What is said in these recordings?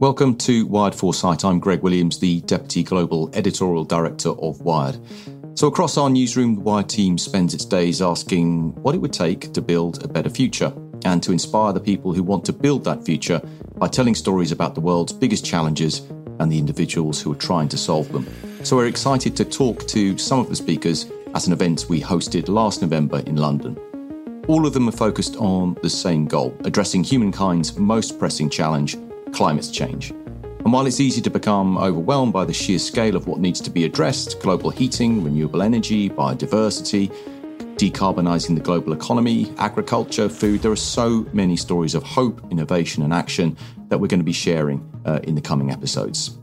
Welcome to Wired Foresight. I'm Greg Williams, the Deputy Global Editorial Director of Wired. So, across our newsroom, the Wired team spends its days asking what it would take to build a better future and to inspire the people who want to build that future by telling stories about the world's biggest challenges and the individuals who are trying to solve them. So, we're excited to talk to some of the speakers at an event we hosted last November in London. All of them are focused on the same goal addressing humankind's most pressing challenge climate change. And while it's easy to become overwhelmed by the sheer scale of what needs to be addressed global heating, renewable energy, biodiversity, decarbonising the global economy, agriculture, food there are so many stories of hope, innovation, and action that we're going to be sharing uh, in the coming episodes.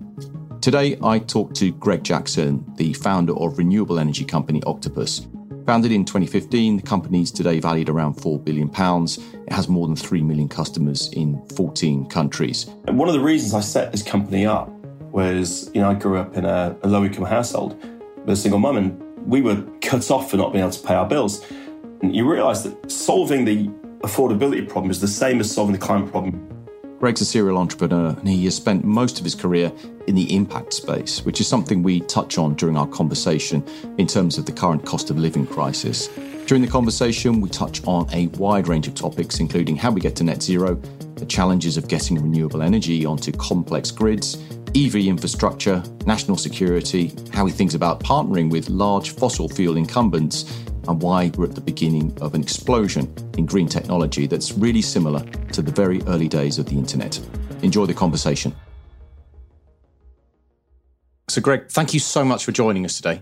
Today, I talked to Greg Jackson, the founder of renewable energy company Octopus, Founded in 2015, the company is today valued around £4 billion. It has more than 3 million customers in 14 countries. One of the reasons I set this company up was, you know, I grew up in a, a low income household with a single mum, and we were cut off for not being able to pay our bills. And you realise that solving the affordability problem is the same as solving the climate problem Greg's a serial entrepreneur and he has spent most of his career in the impact space, which is something we touch on during our conversation in terms of the current cost of living crisis. During the conversation, we touch on a wide range of topics, including how we get to net zero, the challenges of getting renewable energy onto complex grids, EV infrastructure, national security, how he thinks about partnering with large fossil fuel incumbents, and why we're at the beginning of an explosion in green technology that's really similar to the very early days of the internet. Enjoy the conversation. So, Greg, thank you so much for joining us today.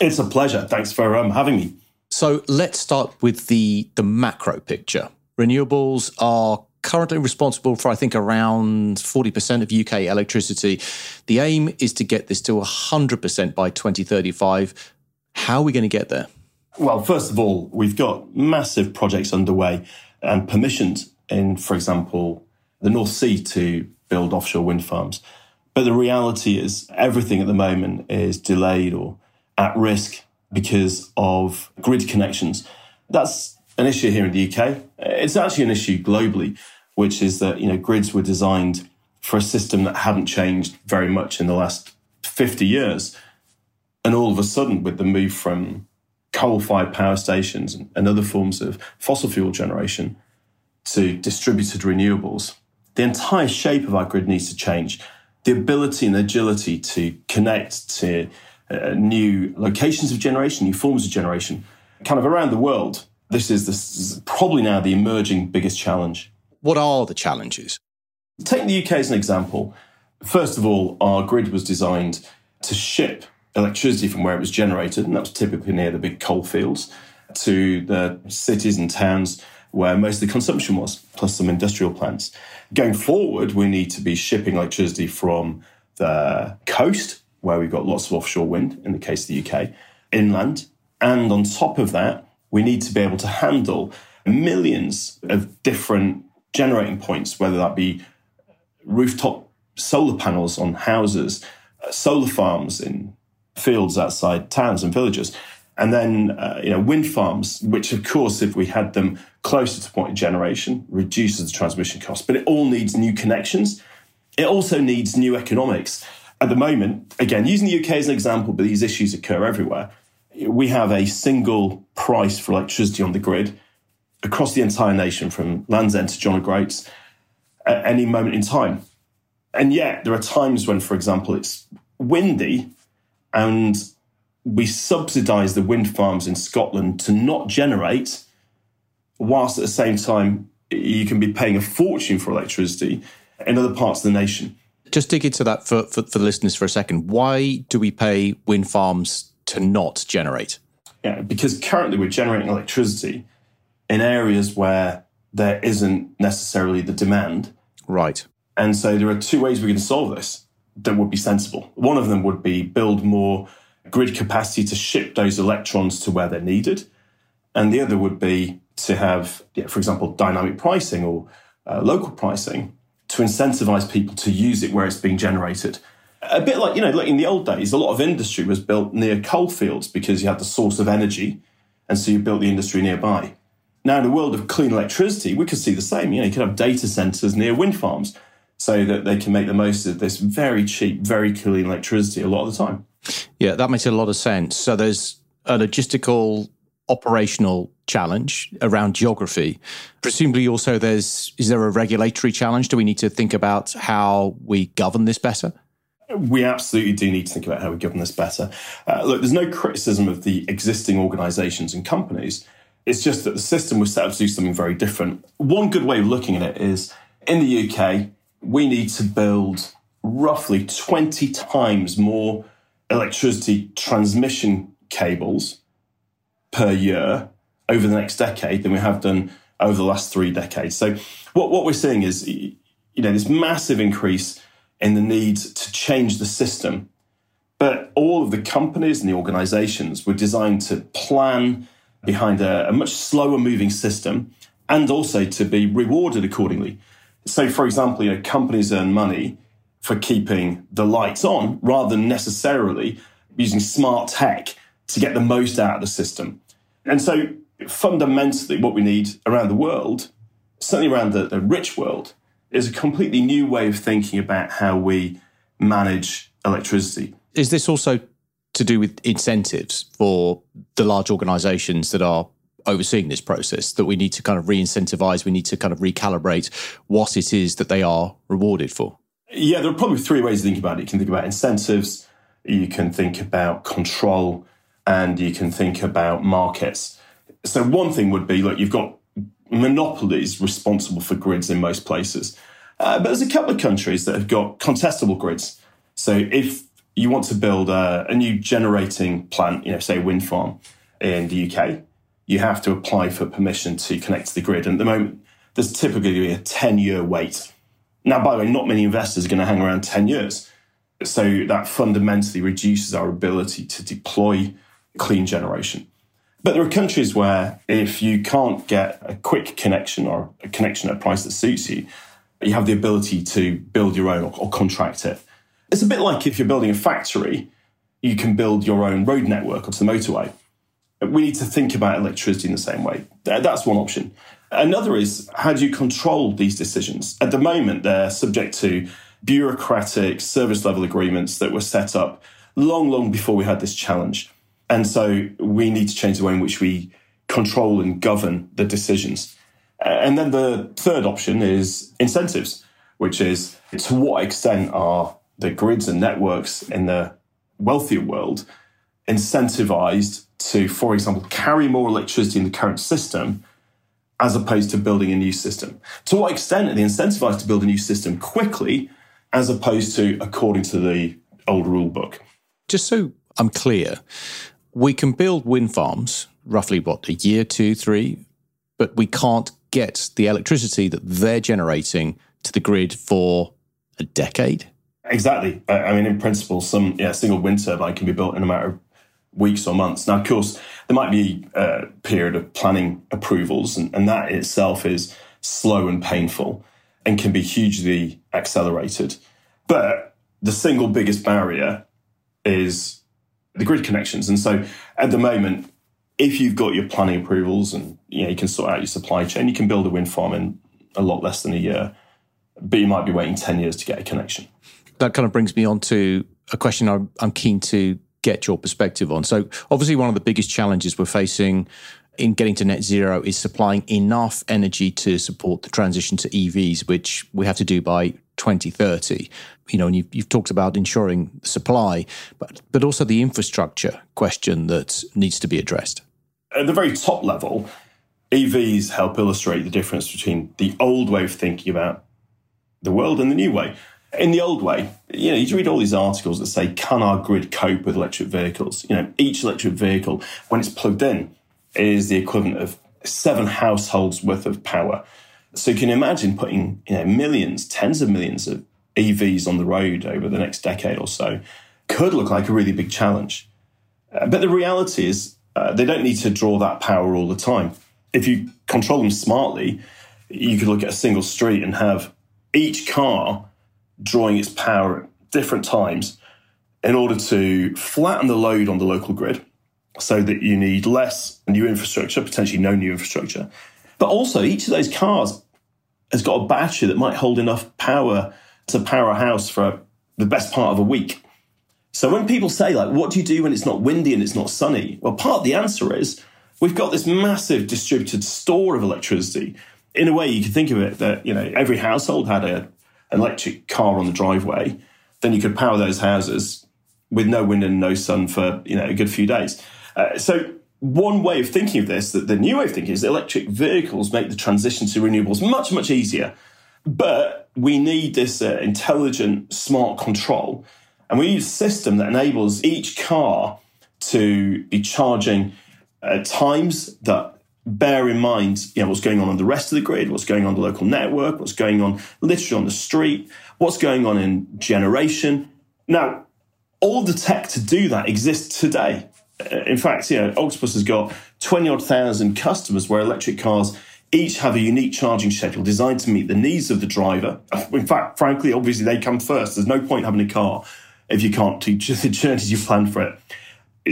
It's a pleasure. Thanks for um, having me. So, let's start with the, the macro picture. Renewables are currently responsible for, I think, around 40% of UK electricity. The aim is to get this to 100% by 2035. How are we going to get there? Well, first of all, we've got massive projects underway and permissions in, for example, the North Sea to build offshore wind farms. But the reality is, everything at the moment is delayed or at risk because of grid connections. That's an issue here in the UK. It's actually an issue globally, which is that you know grids were designed for a system that hadn't changed very much in the last 50 years. And all of a sudden, with the move from coal fired power stations and other forms of fossil fuel generation to distributed renewables, the entire shape of our grid needs to change. The ability and agility to connect to uh, new locations of generation, new forms of generation, kind of around the world. This is, this is probably now the emerging biggest challenge. What are the challenges? Take the UK as an example. First of all, our grid was designed to ship electricity from where it was generated, and that was typically near the big coal fields, to the cities and towns where most of the consumption was, plus some industrial plants. Going forward, we need to be shipping electricity from the coast, where we've got lots of offshore wind, in the case of the UK, inland. And on top of that, we need to be able to handle millions of different generating points, whether that be rooftop solar panels on houses, solar farms in fields outside towns and villages. And then, uh, you know, wind farms, which of course, if we had them closer to point of generation, reduces the transmission cost. But it all needs new connections. It also needs new economics. At the moment, again, using the UK as an example, but these issues occur everywhere. We have a single price for electricity on the grid across the entire nation, from Land's End to John O'Groats, at any moment in time. And yet, there are times when, for example, it's windy and we subsidise the wind farms in Scotland to not generate, whilst at the same time you can be paying a fortune for electricity in other parts of the nation. Just dig into that for, for, for the listeners for a second. Why do we pay wind farms to not generate? Yeah, because currently we're generating electricity in areas where there isn't necessarily the demand. Right. And so there are two ways we can solve this that would be sensible. One of them would be build more grid capacity to ship those electrons to where they're needed. And the other would be to have, yeah, for example, dynamic pricing or uh, local pricing to incentivize people to use it where it's being generated. A bit like, you know, like in the old days, a lot of industry was built near coal fields because you had the source of energy. And so you built the industry nearby. Now, in the world of clean electricity, we could see the same. You know, you could have data centers near wind farms so that they can make the most of this very cheap, very clean electricity a lot of the time. Yeah, that makes a lot of sense. So there's a logistical operational challenge around geography. Presumably also there's is there a regulatory challenge? Do we need to think about how we govern this better? We absolutely do need to think about how we govern this better. Uh, look, there's no criticism of the existing organisations and companies. It's just that the system was set up to do something very different. One good way of looking at it is in the UK, we need to build roughly 20 times more electricity transmission cables per year over the next decade than we have done over the last three decades. So what, what we're seeing is, you know, this massive increase in the need to change the system. But all of the companies and the organizations were designed to plan behind a, a much slower moving system and also to be rewarded accordingly. So, for example, you know, companies earn money for keeping the lights on rather than necessarily using smart tech to get the most out of the system. And so, fundamentally, what we need around the world, certainly around the, the rich world, is a completely new way of thinking about how we manage electricity. Is this also to do with incentives for the large organizations that are overseeing this process that we need to kind of re-incentivize we need to kind of recalibrate what it is that they are rewarded for. Yeah there are probably three ways to think about it. You can think about incentives you can think about control and you can think about markets. So one thing would be look you've got monopolies responsible for grids in most places. Uh, but there's a couple of countries that have got contestable grids. So if you want to build a, a new generating plant you know say a wind farm in the uk you have to apply for permission to connect to the grid. And at the moment, there's typically a 10 year wait. Now, by the way, not many investors are going to hang around 10 years. So that fundamentally reduces our ability to deploy clean generation. But there are countries where if you can't get a quick connection or a connection at a price that suits you, you have the ability to build your own or, contract it. It's a bit like if you're building a factory, you can build your own road network onto the motorway we need to think about electricity in the same way. Uh, that's one option. Another is how do you control these decisions? At the moment, they're subject to bureaucratic service level agreements that were set up long, long before we had this challenge. And so we need to change the way in which we control and govern the decisions. Uh, and then the third option is incentives, which is to what extent are the grids and networks in the wealthier world incentivized to, for example, carry more electricity in the current system as opposed to building a new system? To what extent are they incentivized to build a new system quickly as opposed to according to the old rule book? Just so I'm clear, we can build wind farms roughly what, a year, two, three, but we can't get the electricity that they're generating to the grid for a decade? Exactly. I mean, in principle, some yeah, single wind turbine can be built in a matter of weeks or months. Now, of course, there might be a period of planning approvals, and, and that itself is slow and painful and can be hugely accelerated. But the single biggest barrier is the grid connections. And so at the moment, if you've got your planning approvals and you know you can sort out your supply chain, you can build a wind farm in a lot less than a year, but you might be waiting 10 years to get a connection. That kind of brings me on to a question I'm, I'm keen to get your perspective on. So, obviously, one of the biggest challenges we're facing in getting to net zero is supplying enough energy to support the transition to EVs, which we have to do by 2030. You know, and you've, you've talked about ensuring supply, but but also the infrastructure question that needs to be addressed. At the very top level, EVs help illustrate the difference between the old way of thinking about the world and the new way. In the old way, you know, you read all these articles that say, can our grid cope with electric vehicles? You know, each electric vehicle, when it's plugged in, is the equivalent of seven households worth of power. So you can imagine putting, you know, millions, tens of millions of EVs on the road over the next decade or so could look like a really big challenge. Uh, but the reality is, uh, they don't need to draw that power all the time. If you control them smartly, you could look at a single street and have each car drawing its power at different times in order to flatten the load on the local grid so that you need less new infrastructure, potentially no new infrastructure. But also, each of those cars has got a battery that might hold enough power to power a house for the best part of a week. So when people say, like, what do you do when it's not windy and it's not sunny? Well, part of the answer is we've got this massive distributed store of electricity. In a way, you can think of it that, you know, every household had a, an electric car on the driveway. Then you could power those houses with no wind and no sun for, you know, a good few days. Uh, so one way of thinking of this, that the new way of thinking is electric vehicles make the transition to renewables much, much easier. But we need this uh, intelligent, smart control and we use a system that enables each car to be charging at times that bear in mind you know, what's going on on the rest of the grid, what's going on the local network, what's going on literally on the street, what's going on in generation. Now, all the tech to do that exists today. Uh, in fact, you know, Octopus has got 20 odd thousand customers where electric cars each have a unique charging schedule designed to meet the needs of the driver. In fact, frankly, obviously, they come first. There's no point having a car if you can't do the journeys you've planned for it.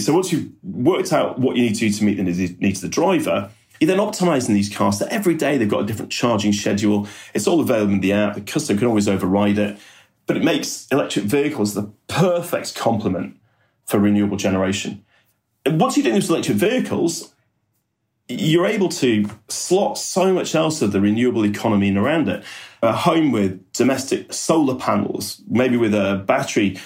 So once you've worked out what you need to do to meet the needs of the driver, you're then optimizing these cars that every day they've got a different charging schedule. It's all available in the app. The customer can always override it. But it makes electric vehicles the perfect complement for renewable generation. And once you're doing with electric vehicles, you're able to slot so much else of the renewable economy in around it. A home with domestic solar panels, maybe with a battery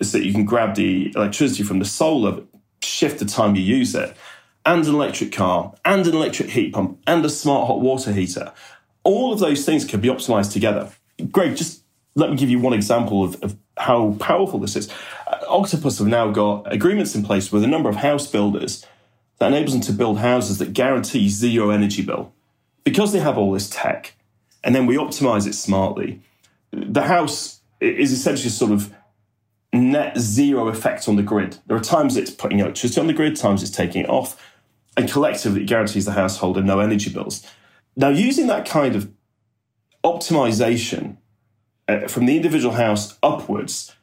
so that you can grab the electricity from the solar, shift the time you use it, and an electric car, and an electric heat pump, and a smart hot water heater. All of those things can be optimized together. Greg, just let me give you one example of, of how powerful this is. Uh, Octopus have now got agreements in place with a number of house builders that enables them to build houses that guarantee zero energy bill. Because they have all this tech, and then we optimize it smartly, the house is essentially sort of net zero effect on the grid. There are times it's putting electricity on the grid, times it's taking it off, and collectively guarantees the householder no energy bills. Now, using that kind of optimization uh, from the individual house upwards,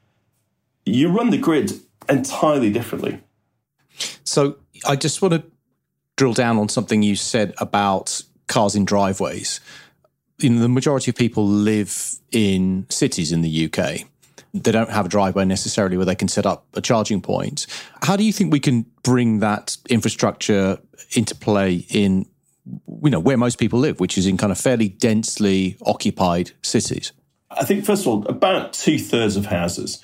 you run the grid entirely differently. So, I just want to drill down on something you said about cars in driveways. You know, the majority of people live in cities in the UK they don't have a driveway necessarily where they can set up a charging point. How do you think we can bring that infrastructure into play in you know where most people live, which is in kind of fairly densely occupied cities? I think first of all, about two thirds of houses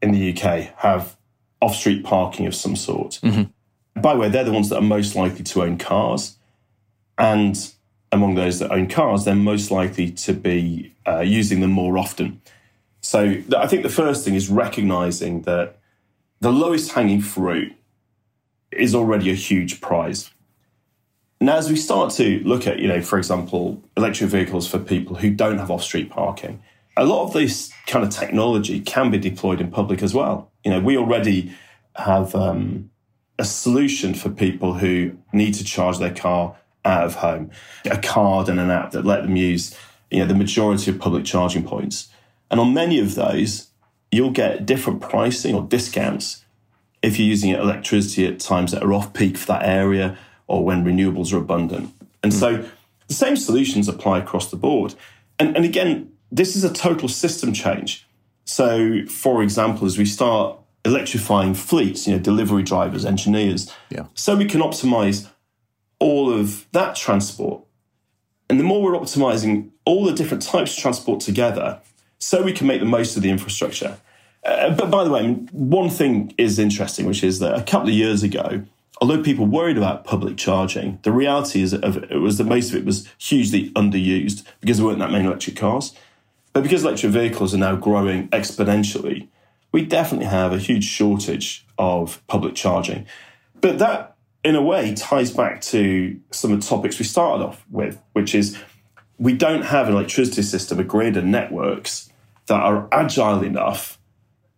in the UK have off-street parking of some sort. Mm-hmm. By the way, they're the ones that are most likely to own cars, and among those that own cars, they're most likely to be uh, using them more often. So I think the first thing is recognizing that the lowest hanging fruit is already a huge prize. Now, as we start to look at, you know, for example, electric vehicles for people who don't have off street parking, a lot of this kind of technology can be deployed in public as well. You know, we already have um, a solution for people who need to charge their car out of home, a card and an app that let them use, you know, the majority of public charging points. And on many of those, you'll get different pricing or discounts if you're using electricity at times that are off peak for that area or when renewables are abundant. And mm. so the same solutions apply across the board. And, and again, this is a total system change. So, for example, as we start electrifying fleets, you know, delivery drivers, engineers, yeah. so we can optimize all of that transport. And the more we're optimizing all the different types of transport together, so we can make the most of the infrastructure. Uh, but by the way, one thing is interesting, which is that a couple of years ago, although people worried about public charging, the reality is of it was that most of it was hugely underused because there weren't that many electric cars. But because electric vehicles are now growing exponentially, we definitely have a huge shortage of public charging. But that, in a way, ties back to some of the topics we started off with, which is we don't have an electricity system, a grid, and networks that are agile enough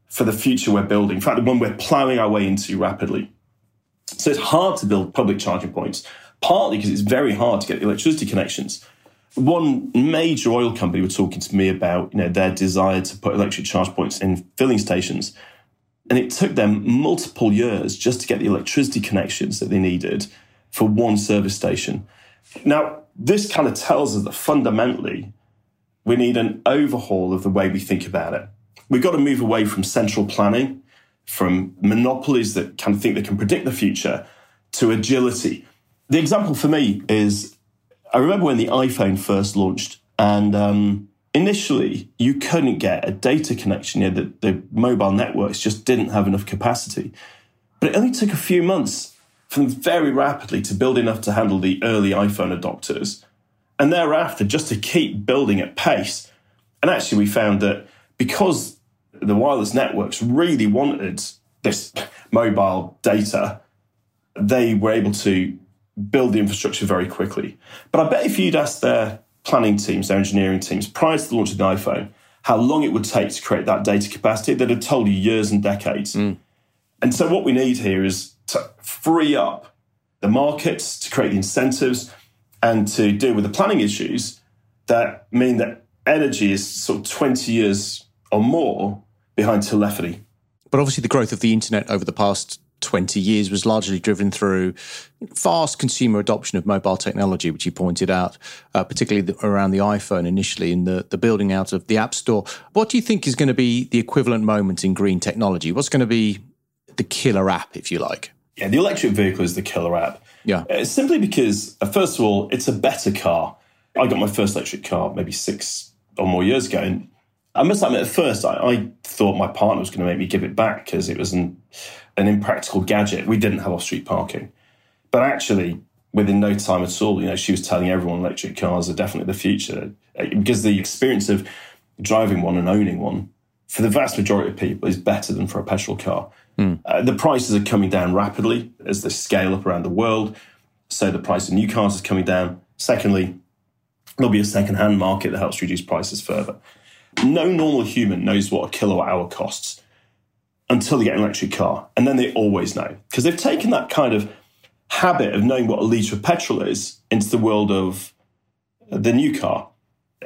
for the future we're building. In fact, the one we're plowing our way into rapidly. So it's hard to build public charging points, partly because it's very hard to get the electricity connections. One major oil company were talking to me about you know, their desire to put electric charge points in filling stations. And it took them multiple years just to get the electricity connections that they needed for one service station. Now, this kind of tells us that fundamentally we need an overhaul of the way we think about it. We've got to move away from central planning, from monopolies that of think they can predict the future, to agility. The example for me is I remember when the iPhone first launched, and um, initially you couldn't get a data connection. The, the mobile networks just didn't have enough capacity. But it only took a few months for them very rapidly to build enough to handle the early iPhone adopters. And thereafter, just to keep building at pace. And actually, we found that because the wireless networks really wanted this mobile data, they were able to build the infrastructure very quickly. But I bet if you'd asked their planning teams, their engineering teams, prior to the launch of the iPhone, how long it would take to create that data capacity, they'd have told you years and decades. Mm. And so what we need here is to free up the markets, to create the incentives, and to deal with the planning issues that mean that energy is sort of 20 years or more behind telephony. But obviously, the growth of the internet over the past 20 years was largely driven through fast consumer adoption of mobile technology, which you pointed out, uh, particularly the, around the iPhone initially in the, the building out of the App Store. What do you think is going to be the equivalent moment in green technology? What's going to be the killer app, if you like? Yeah, the electric vehicle is the killer app. Yeah. Uh, simply because, uh, first of all, it's a better car. I got my first electric car maybe six or more years ago. And I must admit, at first, I, I thought my partner was going to make me give it back because it was an, an impractical gadget. We didn't have off street parking. But actually, within no time at all, you know, she was telling everyone electric cars are definitely the future uh, because the experience of driving one and owning one for the vast majority of people is better than for a petrol car. Mm. Uh, the prices are coming down rapidly as they scale up around the world. So the price of new cars is coming down. Secondly, there'll be a second-hand market that helps reduce prices further. No normal human knows what a kilowatt hour costs until they get an electric car. And then they always know because they've taken that kind of habit of knowing what a litre of petrol is into the world of the new car.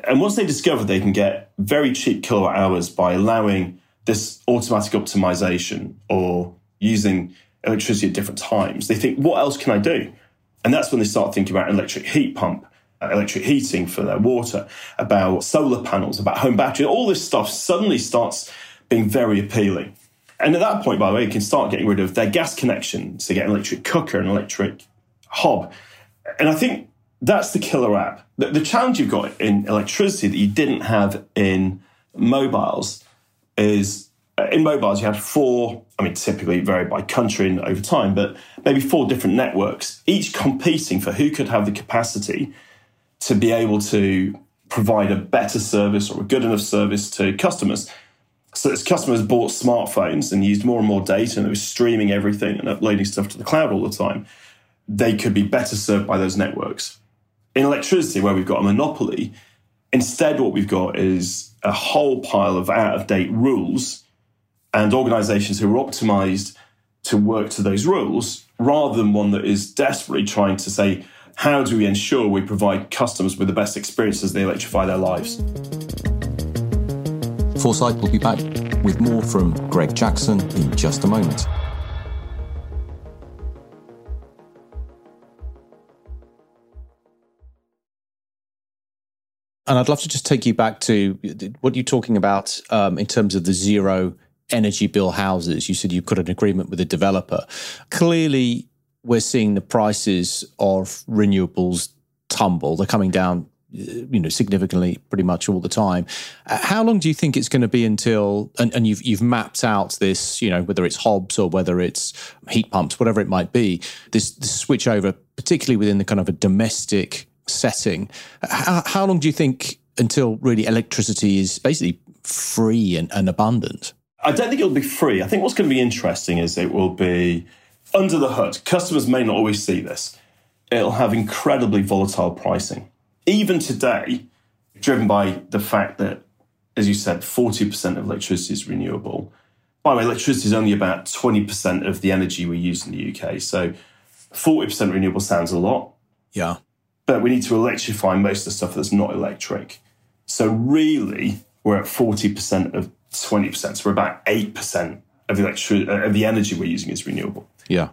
And once they discover they can get very cheap kilowatt hours by allowing this automatic optimization or using electricity at different times, they think, what else can I do? And that's when they start thinking about electric heat pump, uh, electric heating for their water, about solar panels, about home battery. All this stuff suddenly starts being very appealing. And at that point, by the way, you can start getting rid of their gas connections to get an electric cooker, an electric hob. And I think that's the killer app. The, the challenge you've got in electricity that you didn't have in mobiles is uh, in mobiles you have four i mean typically vary by country and over time but maybe four different networks each competing for who could have the capacity to be able to provide a better service or a good enough service to customers. So as customers bought smartphones and used more and more data and they were streaming everything and uploading stuff to the cloud all the time they could be better served by those networks. In electricity where we've got a monopoly instead what we've got is a whole pile of out of date rules and organizations who are optimized to work to those rules rather than one that is desperately trying to say, how do we ensure we provide customers with the best experience as they electrify their lives? Foresight will be back with more from Greg Jackson in just a moment. And I'd love to just take you back to what you're talking about um, in terms of the zero energy bill houses. You said you've got an agreement with a developer. Clearly, we're seeing the prices of renewables tumble. They're coming down, you know, significantly, pretty much all the time. Uh, how long do you think it's going to be until? And, and you've you've mapped out this, you know, whether it's hobs or whether it's heat pumps, whatever it might be. This, this switch over, particularly within the kind of a domestic setting. How, how long do you think until really electricity is basically free and, and abundant? I don't think it'll be free. I think what's going to be interesting is it will be under the hood. Customers may not always see this. It'll have incredibly volatile pricing. Even today, driven by the fact that, as you said, 40% of electricity is renewable. By the way, electricity is only about 20% of the energy we use in the UK. So 40% renewable sounds a lot. Yeah but we need to electrify most of the stuff that's not electric. So really, we're at 40% of 20%. So we're about 8% of the, electri- uh, of the energy we're using is renewable. Yeah.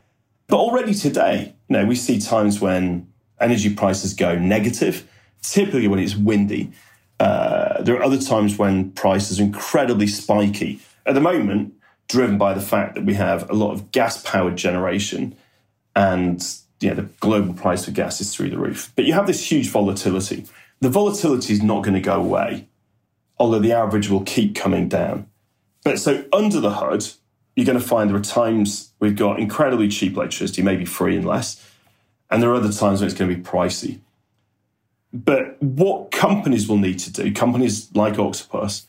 But already today, you know, we see times when energy prices go negative, typically when it's windy. Uh, there are other times when prices are incredibly spiky. At the moment, driven by the fact that we have a lot of gas powered generation and you know, the global price of gas is through the roof. But you have this huge volatility. The volatility is not going to go away, although the average will keep coming down. But so under the hood, you're going to find there are times we've got incredibly cheap electricity, maybe free and less. And there are other times when it's going to be pricey. But what companies will need to do, companies like Octopus,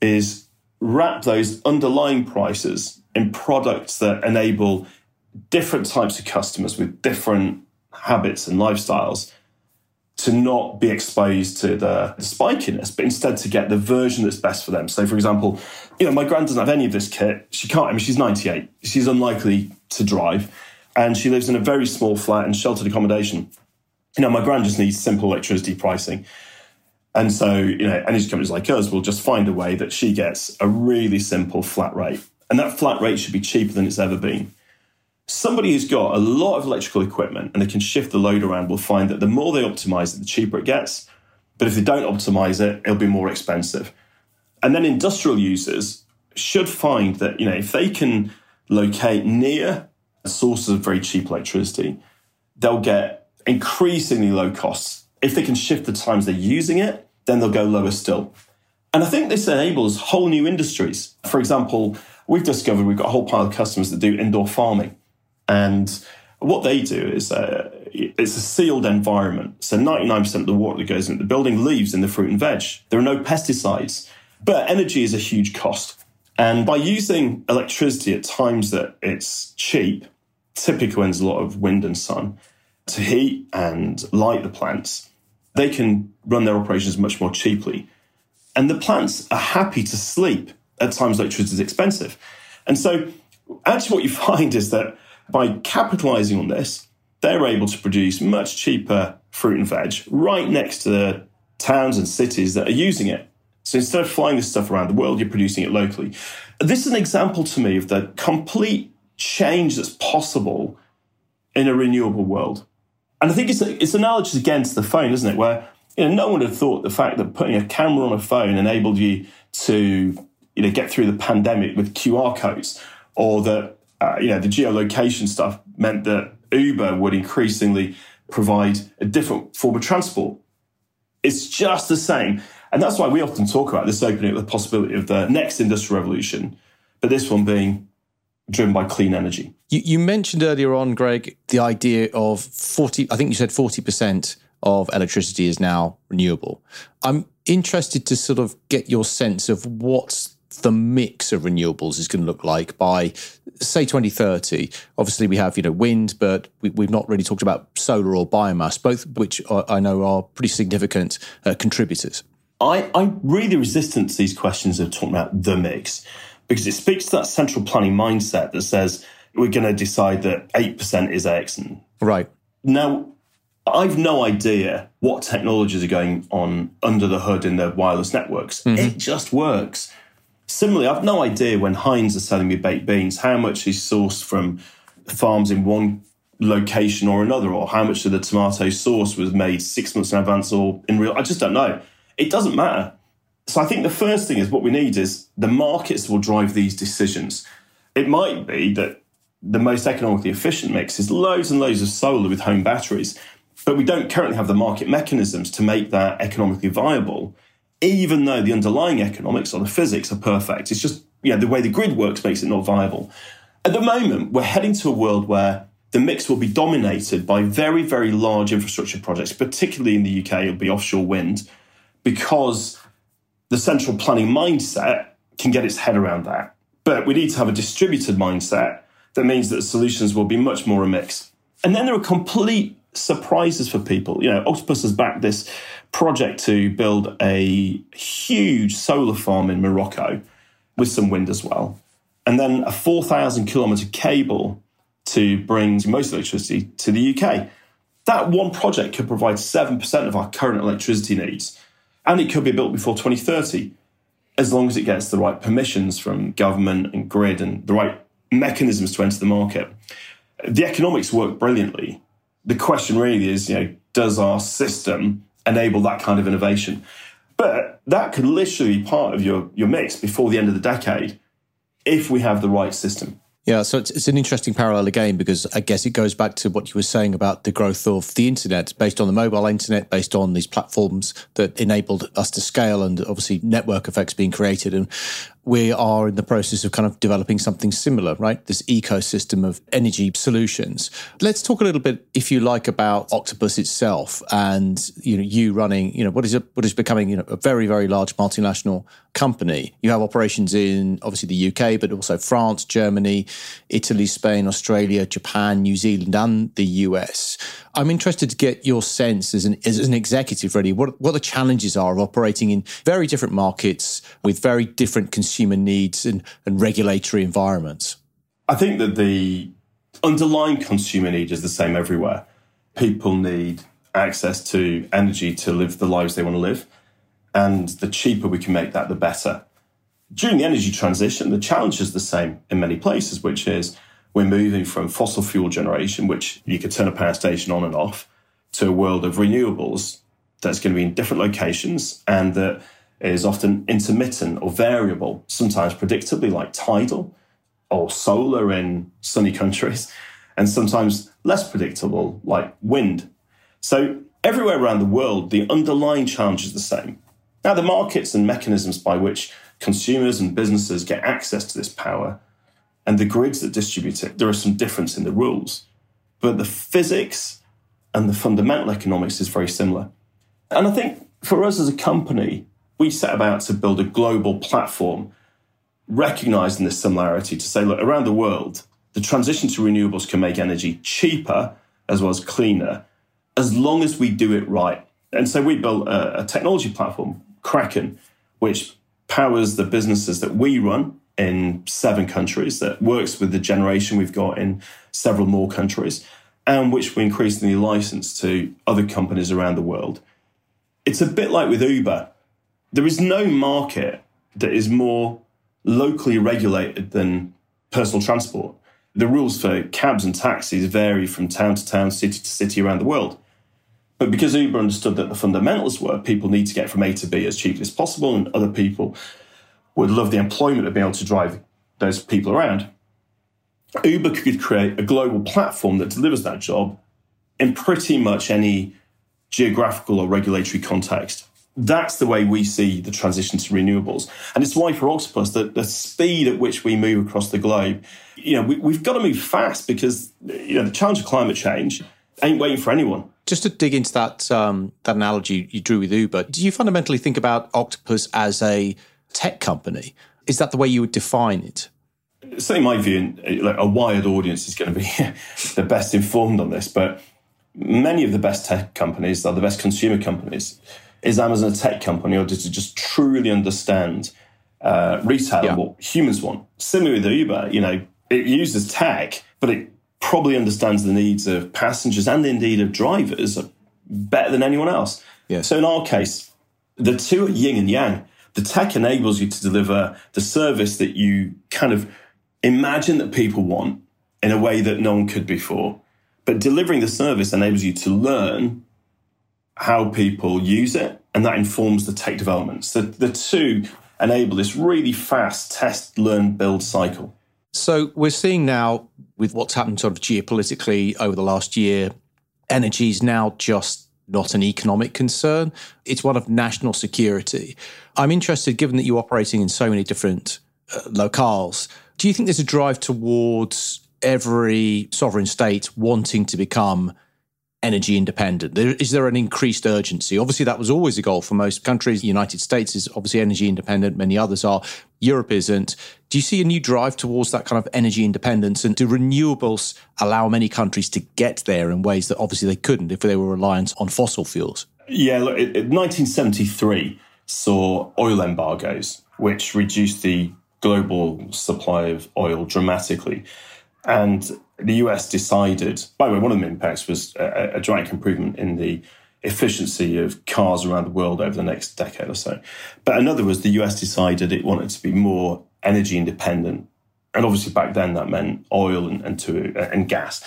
is wrap those underlying prices in products that enable different types of customers with different habits and lifestyles to not be exposed to the, the spikiness, but instead to get the version that's best for them. So, for example, you know, my grand doesn't have any of this kit. She can't, I mean, she's 98. She's unlikely to drive. And she lives in a very small flat and sheltered accommodation. You know, my grand just needs simple electricity pricing. And so, you know, energy companies like us will just find a way that she gets a really simple flat rate. And that flat rate should be cheaper than it's ever been somebody who's got a lot of electrical equipment and they can shift the load around will find that the more they optimize it, the cheaper it gets. But if they don't optimize it, it'll be more expensive. And then industrial users should find that, you know, if they can locate near sources of very cheap electricity, they'll get increasingly low costs. If they can shift the times they're using it, then they'll go lower still. And I think this enables whole new industries. For example, we've discovered we've got a whole pile of customers that do indoor farming. And what they do is uh, it's a sealed environment. So 99% of the water that goes into the building leaves in the fruit and veg. There are no pesticides, but energy is a huge cost. And by using electricity at times that it's cheap, typically when there's a lot of wind and sun, to heat and light the plants, they can run their operations much more cheaply. And the plants are happy to sleep at times electricity is expensive. And so actually what you find is that by capitalizing on this, they're able to produce much cheaper fruit and veg right next to the towns and cities that are using it. So instead of flying this stuff around the world, you're producing it locally. This is an example to me of the complete change that's possible in a renewable world. And I think it's, it's analogous again to the phone, isn't it? Where you know, no one had thought the fact that putting a camera on a phone enabled you to you know, get through the pandemic with QR codes or that uh, you know, the geolocation stuff meant that Uber would increasingly provide a different form of transport. It's just the same. And that's why we often talk about this opening up the possibility of the next industrial revolution, but this one being driven by clean energy. You, you mentioned earlier on, Greg, the idea of 40, I think you said 40% of electricity is now renewable. I'm interested to sort of get your sense of what's the mix of renewables is going to look like by say 2030 obviously we have you know wind but we, have not really talked about solar or biomass both which i know are pretty significant uh, contributors I, i'm really resistant to these questions of talking about the mix because it speaks to that central planning mindset that says we're going to decide that 8% is x and right now I've no idea what technologies are going on under the hood in the wireless networks. Mm-hmm. It just works. Similarly, I've no idea when Heinz are selling me baked beans how much is sourced from farms in one location or another, or how much of the tomato sauce was made six months in advance or in real. I just don't know. It doesn't matter. So I think the first thing is what we need is the markets will drive these decisions. It might be that the most economically efficient mix is loads and loads of solar with home batteries, but we don't currently have the market mechanisms to make that economically viable even though the underlying economics or the physics are perfect. It's just, you know, the way the grid works makes it not viable. At the moment, we're heading to a world where the mix will be dominated by very, very large infrastructure projects, particularly in the UK, it'll be offshore wind, because the central planning mindset can get its head around that. But we need to have a distributed mindset that means that solutions will be much more a mix. And then there are complete surprises for people. You know, Octopus has backed this project to build a huge solar farm in Morocco with some wind as well. And then a 4,000 kilometer cable to bring most electricity to the UK. That one project could provide 7% of our current electricity needs. And it could be built before 2030, as long as it gets the right permissions from government and grid and the right mechanisms to enter the market. The economics work brilliantly. The question really is, you know, does our system enable that kind of innovation. But that could literally be part of your, your mix before the end of the decade if we have the right system. Yeah, so it's, it's an interesting parallel again because I guess it goes back to what you were saying about the growth of the internet based on the mobile internet, based on these platforms that enabled us to scale and obviously network effects being created. And we are in the process of kind of developing something similar, right? This ecosystem of energy solutions. Let's talk a little bit, if you like, about Octopus itself and you know you running, you know, what is a, what is becoming you know a very very large multinational company. You have operations in obviously the UK, but also France, Germany, Italy, Spain, Australia, Japan, New Zealand, and the US. I'm interested to get your sense as an as an executive, really, what what the challenges are of operating in very different markets with very different consumers consumer needs and, and regulatory environments? I think that the underlying consumer need is the same everywhere. People need access to energy to live the lives they want to live. And the cheaper we can make that, the better. During the energy transition, the challenge is the same in many places, which is we're moving from fossil fuel generation, which you could turn a power station on and off, to a world of renewables that's going to be in different locations and that is often intermittent or variable, sometimes predictably, like tidal or solar in sunny countries, and sometimes less predictable, like wind. So, everywhere around the world, the underlying challenge is the same. Now, the markets and mechanisms by which consumers and businesses get access to this power and the grids that distribute it, there are some difference in the rules. But the physics and the fundamental economics is very similar. And I think for us as a company, we set about to build a global platform, recognizing this similarity to say, look, around the world, the transition to renewables can make energy cheaper as well as cleaner, as long as we do it right. And so we built a, a technology platform, Kraken, which powers the businesses that we run in seven countries, that works with the generation we've got in several more countries, and which we increasingly license to other companies around the world. It's a bit like with Uber there is no market that is more locally regulated than personal transport. The rules for cabs and taxis vary from town to town, city to city around the world. But because Uber understood that the fundamentals were people need to get from A to B as cheaply as possible, and other people would love the employment of being able to drive those people around, Uber could create a global platform that delivers that job in pretty much any geographical or regulatory context that's the way we see the transition to renewables. And it's why for Octopus, the, the speed at which we move across the globe, you know, we, have got to move fast because, you know, the challenge of climate change ain't waiting for anyone. Just to dig into that, um, that analogy you drew with Uber, do you fundamentally think about Octopus as a tech company? Is that the way you would define it? Certainly, my view, like a wired audience is going to be the best informed on this, but many of the best tech companies are the best consumer companies is Amazon a tech company or does it just truly understand uh, retail yeah. and what humans want? Similarly with Uber, you know, it uses tech, but it probably understands the needs of passengers and indeed of drivers better than anyone else. Yeah. So in our case, the two are yin and yang. The tech enables you to deliver the service that you kind of imagine that people want in a way that no one could before. But delivering the service enables you to learn how people use it, and that informs the tech developments. So the two enable this really fast test, learn, build cycle. So we're seeing now with what's happened sort of geopolitically over the last year, energy is now just not an economic concern. It's one of national security. I'm interested, given that you're operating in so many different uh, locales, do you think there's a drive towards every sovereign state wanting to become energy independent? Is there an increased urgency? Obviously, that was always a goal for most countries. The United States is obviously energy independent, many others are. Europe isn't. Do you see a new drive towards that kind of energy independence? And do renewables allow many countries to get there in ways that obviously they couldn't if they were reliant on fossil fuels? Yeah, look, 1973 saw oil embargoes, which reduced the global supply of oil dramatically. And the US decided, by the way, one of the impacts was a, a dramatic improvement in the efficiency of cars around the world over the next decade or so. But another was the US decided it wanted to be more energy independent. And obviously back then that meant oil and, and, to, uh, and gas.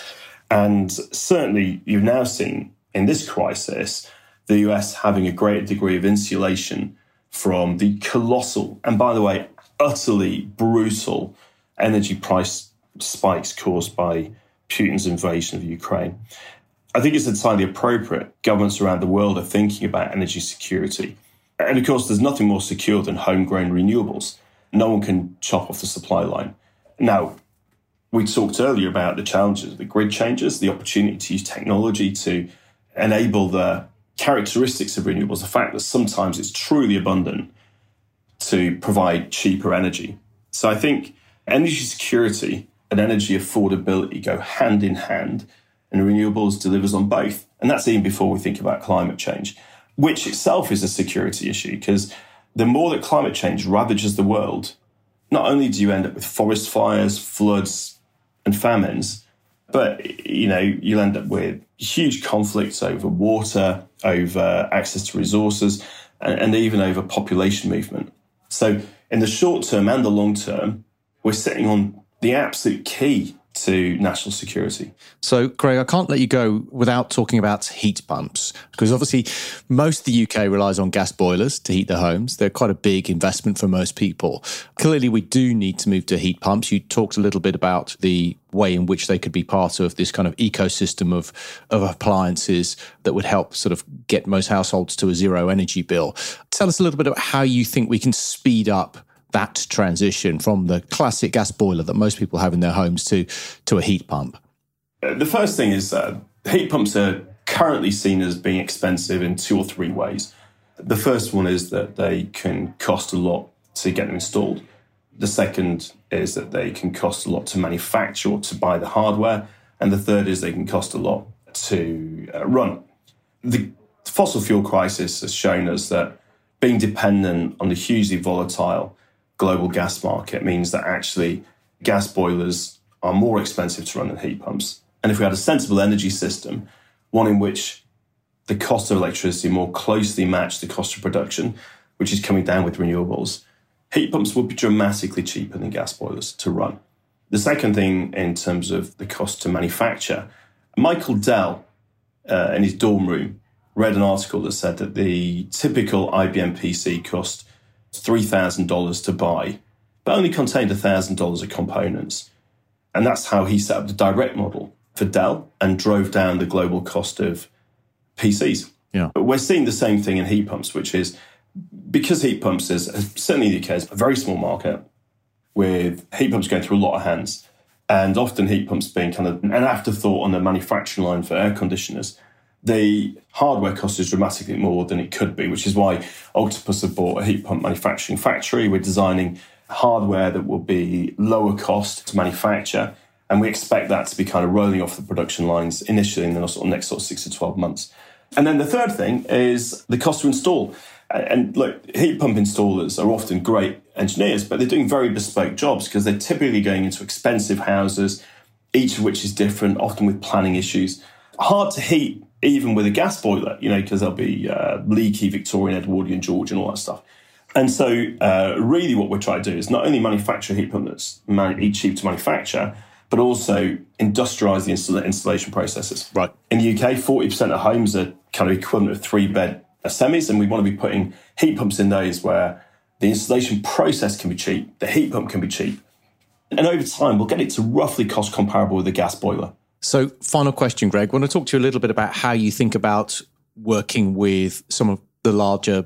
And certainly you've now seen in this crisis, the US having a greater degree of insulation from the colossal, and by the way, utterly brutal energy price spikes caused by Putin's invasion of Ukraine. I think it's entirely appropriate. Governments around the world are thinking about energy security. And of course, there's nothing more secure than homegrown renewables. No one can chop off the supply line. Now, we talked earlier about the challenges the grid changes, the opportunity to use technology to enable the characteristics of renewables, the fact that sometimes it's truly abundant to provide cheaper energy. So I think energy security and energy affordability go hand in hand, and renewables delivers on both. And that's even before we think about climate change, which itself is a security issue because the more that climate change ravages the world, not only do you end up with forest fires, floods, and famines, but you know you'll end up with huge conflicts over water, over access to resources, and, and even over population movement. So, in the short term and the long term, we're sitting on the absolute key to national security. So, Greg, I can't let you go without talking about heat pumps because obviously most of the UK relies on gas boilers to heat their homes. They're quite a big investment for most people. Clearly, we do need to move to heat pumps. You talked a little bit about the way in which they could be part of this kind of ecosystem of, of appliances that would help sort of get most households to a zero energy bill. Tell us a little bit about how you think we can speed up that transition from the classic gas boiler that most people have in their homes to to a heat pump? Uh, the first thing is uh, heat pumps are currently seen as being expensive in two or three ways. The first one is that they can cost a lot to get them installed. The second is that they can cost a lot to manufacture or to buy the hardware. And the third is they can cost a lot to uh, run. The fossil fuel crisis has shown us that being dependent on the hugely volatile global gas market means that actually gas boilers are more expensive to run than heat pumps. And if we had a sensible energy system, one in which the cost of electricity more closely matched the cost of production, which is coming down with renewables, heat pumps would be dramatically cheaper than gas boilers to run. The second thing, in terms of the cost to manufacture, Michael Dell uh, in his dorm room read an article that said that the typical IBM PC cost $3,000 to buy, but only contained $1,000 of components. And that's how he set up the direct model for Dell and drove down the global cost of PCs. Yeah. But we're seeing the same thing in heat pumps, which is because heat pumps is uh, certainly the case, a very small market with heat pumps going through a lot of hands and often heat pumps being kind of an afterthought on the manufacturing line for air conditioners the hardware cost is dramatically more than it could be, which is why Octopus have bought a heat pump manufacturing factory. We're designing hardware that will be lower cost to manufacture. And we expect that to be kind of rolling off the production lines initially in the sort of next sort of six to 12 months. And then the third thing is the cost to install. And look, heat pump installers are often great engineers, but they're doing very bespoke jobs because they're typically going into expensive houses, each of which is different, often with planning issues. Hard to heat even with a gas boiler, you know, because there'll be uh, leaky Victorian, Edwardian, George, and all that stuff. And so, uh, really, what we're trying to do is not only manufacture a heat pump that's man- cheap to manufacture, but also industrialize the install- installation processes. Right. In the UK, 40% of homes are kind of equivalent of three bed semis, and we want to be putting heat pumps in those where the installation process can be cheap, the heat pump can be cheap. And over time, we'll get it to roughly cost comparable with a gas boiler. So, final question, Greg. I want to talk to you a little bit about how you think about working with some of the larger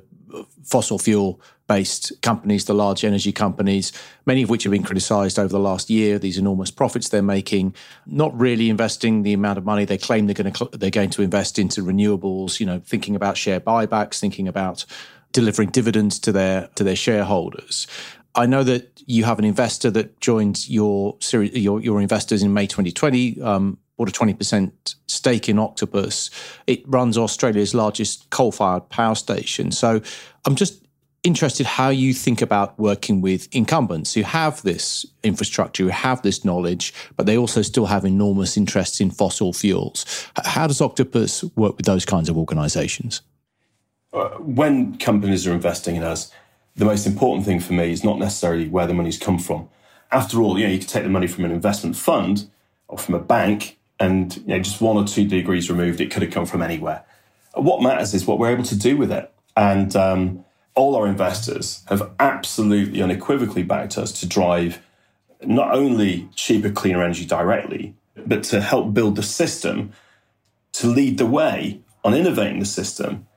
fossil fuel based companies, the large energy companies, many of which have been criticized over the last year, these enormous profits they're making, not really investing the amount of money they claim they're going to they're going to invest into renewables, you know, thinking about share buybacks, thinking about delivering dividends to their to their shareholders. I know that you have an investor that joined your series, your, your investors in May 2020. Um, bought a 20% stake in Octopus. It runs Australia's largest coal fired power station. So I'm just interested how you think about working with incumbents who have this infrastructure, who have this knowledge, but they also still have enormous interests in fossil fuels. How does Octopus work with those kinds of organizations? Uh, when companies are investing in us, the most important thing for me is not necessarily where the money's come from. After all, you know, you can take the money from an investment fund or from a bank and you know, just one or two degrees removed, it could have come from anywhere. What matters is what we're able to do with it. And um, all our investors have absolutely unequivocally backed us to drive not only cheaper, cleaner energy directly, but to help build the system to lead the way on innovating the system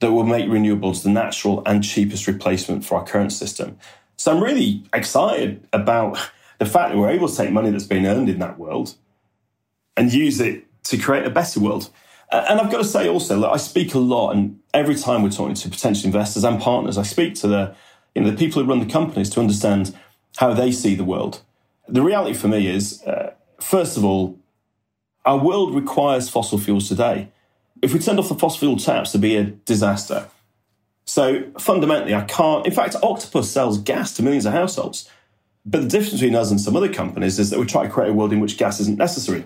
that will make renewables the natural and cheapest replacement for our current system. So I'm really excited about the fact that we're able to take money that's been earned in that world and use it to create a better world. And I've got to say also that I speak a lot, and every time we're talking to potential investors and partners, I speak to the you know the people who run the companies to understand how they see the world. The reality for me is, uh, first of all, our world requires fossil fuels today. If we turned off the fossil fuel taps, there'd be a disaster. So fundamentally, I can't. In fact, Octopus sells gas to millions of households. But the difference between us and some other companies is that we try to create a world in which gas isn't necessary.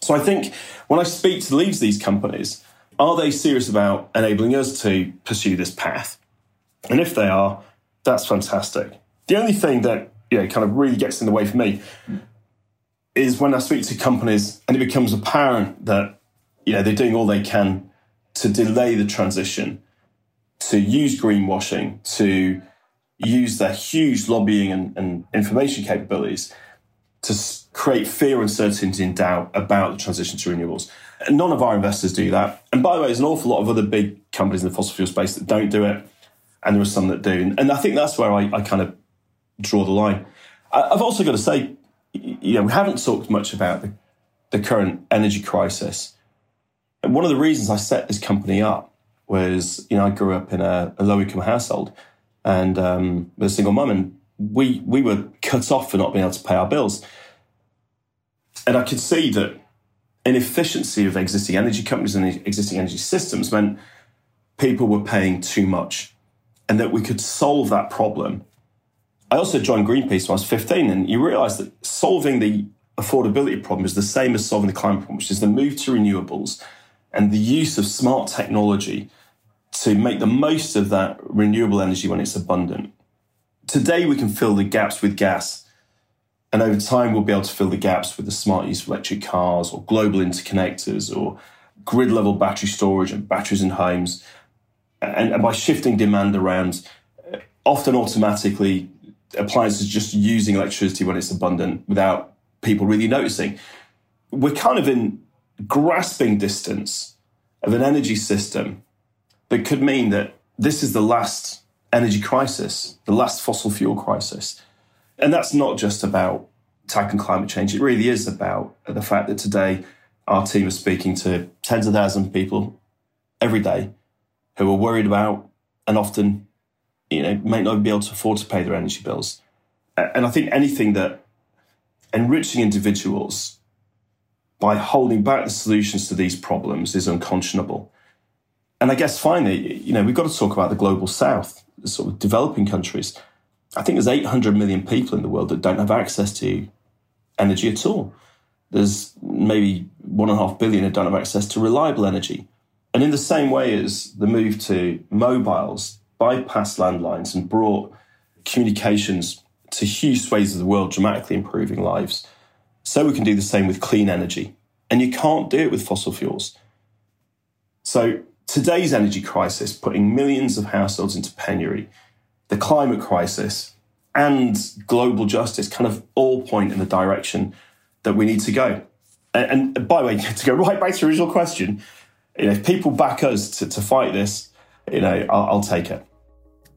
So I think when I speak to leads these companies, are they serious about enabling us to pursue this path? And if they are, that's fantastic. The only thing that you know kind of really gets in the way for me is when I speak to companies and it becomes apparent that you know they're doing all they can to delay the transition, to use greenwashing, to use their huge lobbying and, and information capabilities to create fear, and uncertainty, and doubt about the transition to renewables. And none of our investors do that. And by the way, there's an awful lot of other big companies in the fossil fuel space that don't do it, and there are some that do. And I think that's where I, I kind of draw the line. I've also got to say, you know, we haven't talked much about the, the current energy crisis. And one of the reasons I set this company up was, you know, I grew up in a, a low income household and um, with a single mum, and we we were cut off for not being able to pay our bills. And I could see that inefficiency of existing energy companies and existing energy systems meant people were paying too much, and that we could solve that problem. I also joined Greenpeace when I was 15, and you realise that solving the affordability problem is the same as solving the climate problem, which is the move to renewables and the use of smart technology to make the most of that renewable energy when it's abundant. Today, we can fill the gaps with gas. And over time, we'll be able to fill the gaps with the smart use of electric cars or global interconnectors or grid level battery storage and batteries in homes. And, and by shifting demand around, uh, often automatically, appliances just using electricity when it's abundant without people really noticing. We're kind of in grasping distance of an energy system that could mean that this is the last energy crisis, the last fossil fuel crisis. And that's not just about tackling climate change. It really is about the fact that today our team is speaking to tens of thousands of people every day who are worried about and often, you know, may not be able to afford to pay their energy bills. And I think anything that enriching individuals by holding back the solutions to these problems is unconscionable. And I guess finally, you know, we've got to talk about the global south, the sort of developing countries. I think there's 800 million people in the world that don't have access to energy at all. There's maybe one and a half billion that don't have access to reliable energy. And in the same way as the move to mobiles bypassed landlines and brought communications to huge swathes of the world, dramatically improving lives, so we can do the same with clean energy. And you can't do it with fossil fuels. So today's energy crisis, putting millions of households into penury, the climate crisis, and global justice kind of all point in the direction that we need to go. And, and by the way, to go right back to the original question, you know, if people back us to, to fight this, you know, I'll, I'll, take it.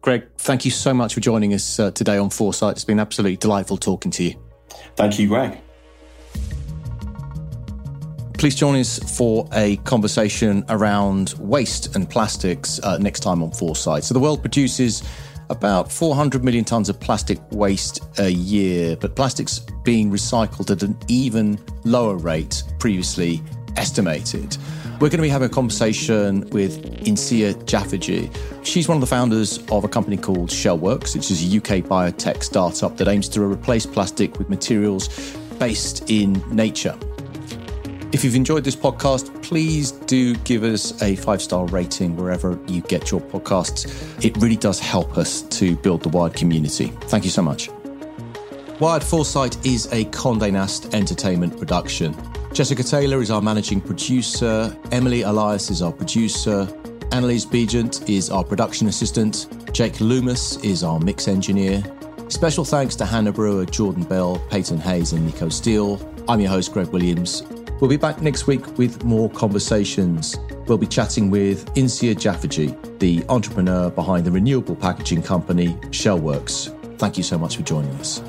Greg, thank you so much for joining us uh, today on Foresight. It's been absolutely delightful talking to you. Thank you, Greg. Please join us for a conversation around waste and plastics uh, next time on Foresight. So, the world produces about 400 million tons of plastic waste a year, but plastic's being recycled at an even lower rate previously estimated. We're going to be having a conversation with Insiya Jafferjee. She's one of the founders of a company called Shellworks, which is a UK biotech startup that aims to replace plastic with materials based in nature. If you've enjoyed this podcast, please do give us a five star rating wherever you get your podcasts. It really does help us to build the Wired community. Thank you so much. Wired Foresight is a Conde Nast entertainment production. Jessica Taylor is our managing producer, Emily Elias is our producer, Annalise Begent is our production assistant, Jake Loomis is our mix engineer. Special thanks to Hannah Brewer, Jordan Bell, Peyton Hayes, and Nico Steele. I'm your host, Greg Williams. We'll be back next week with more conversations. We'll be chatting with Insiya Jafferjee, the entrepreneur behind the renewable packaging company Shellworks. Thank you so much for joining us.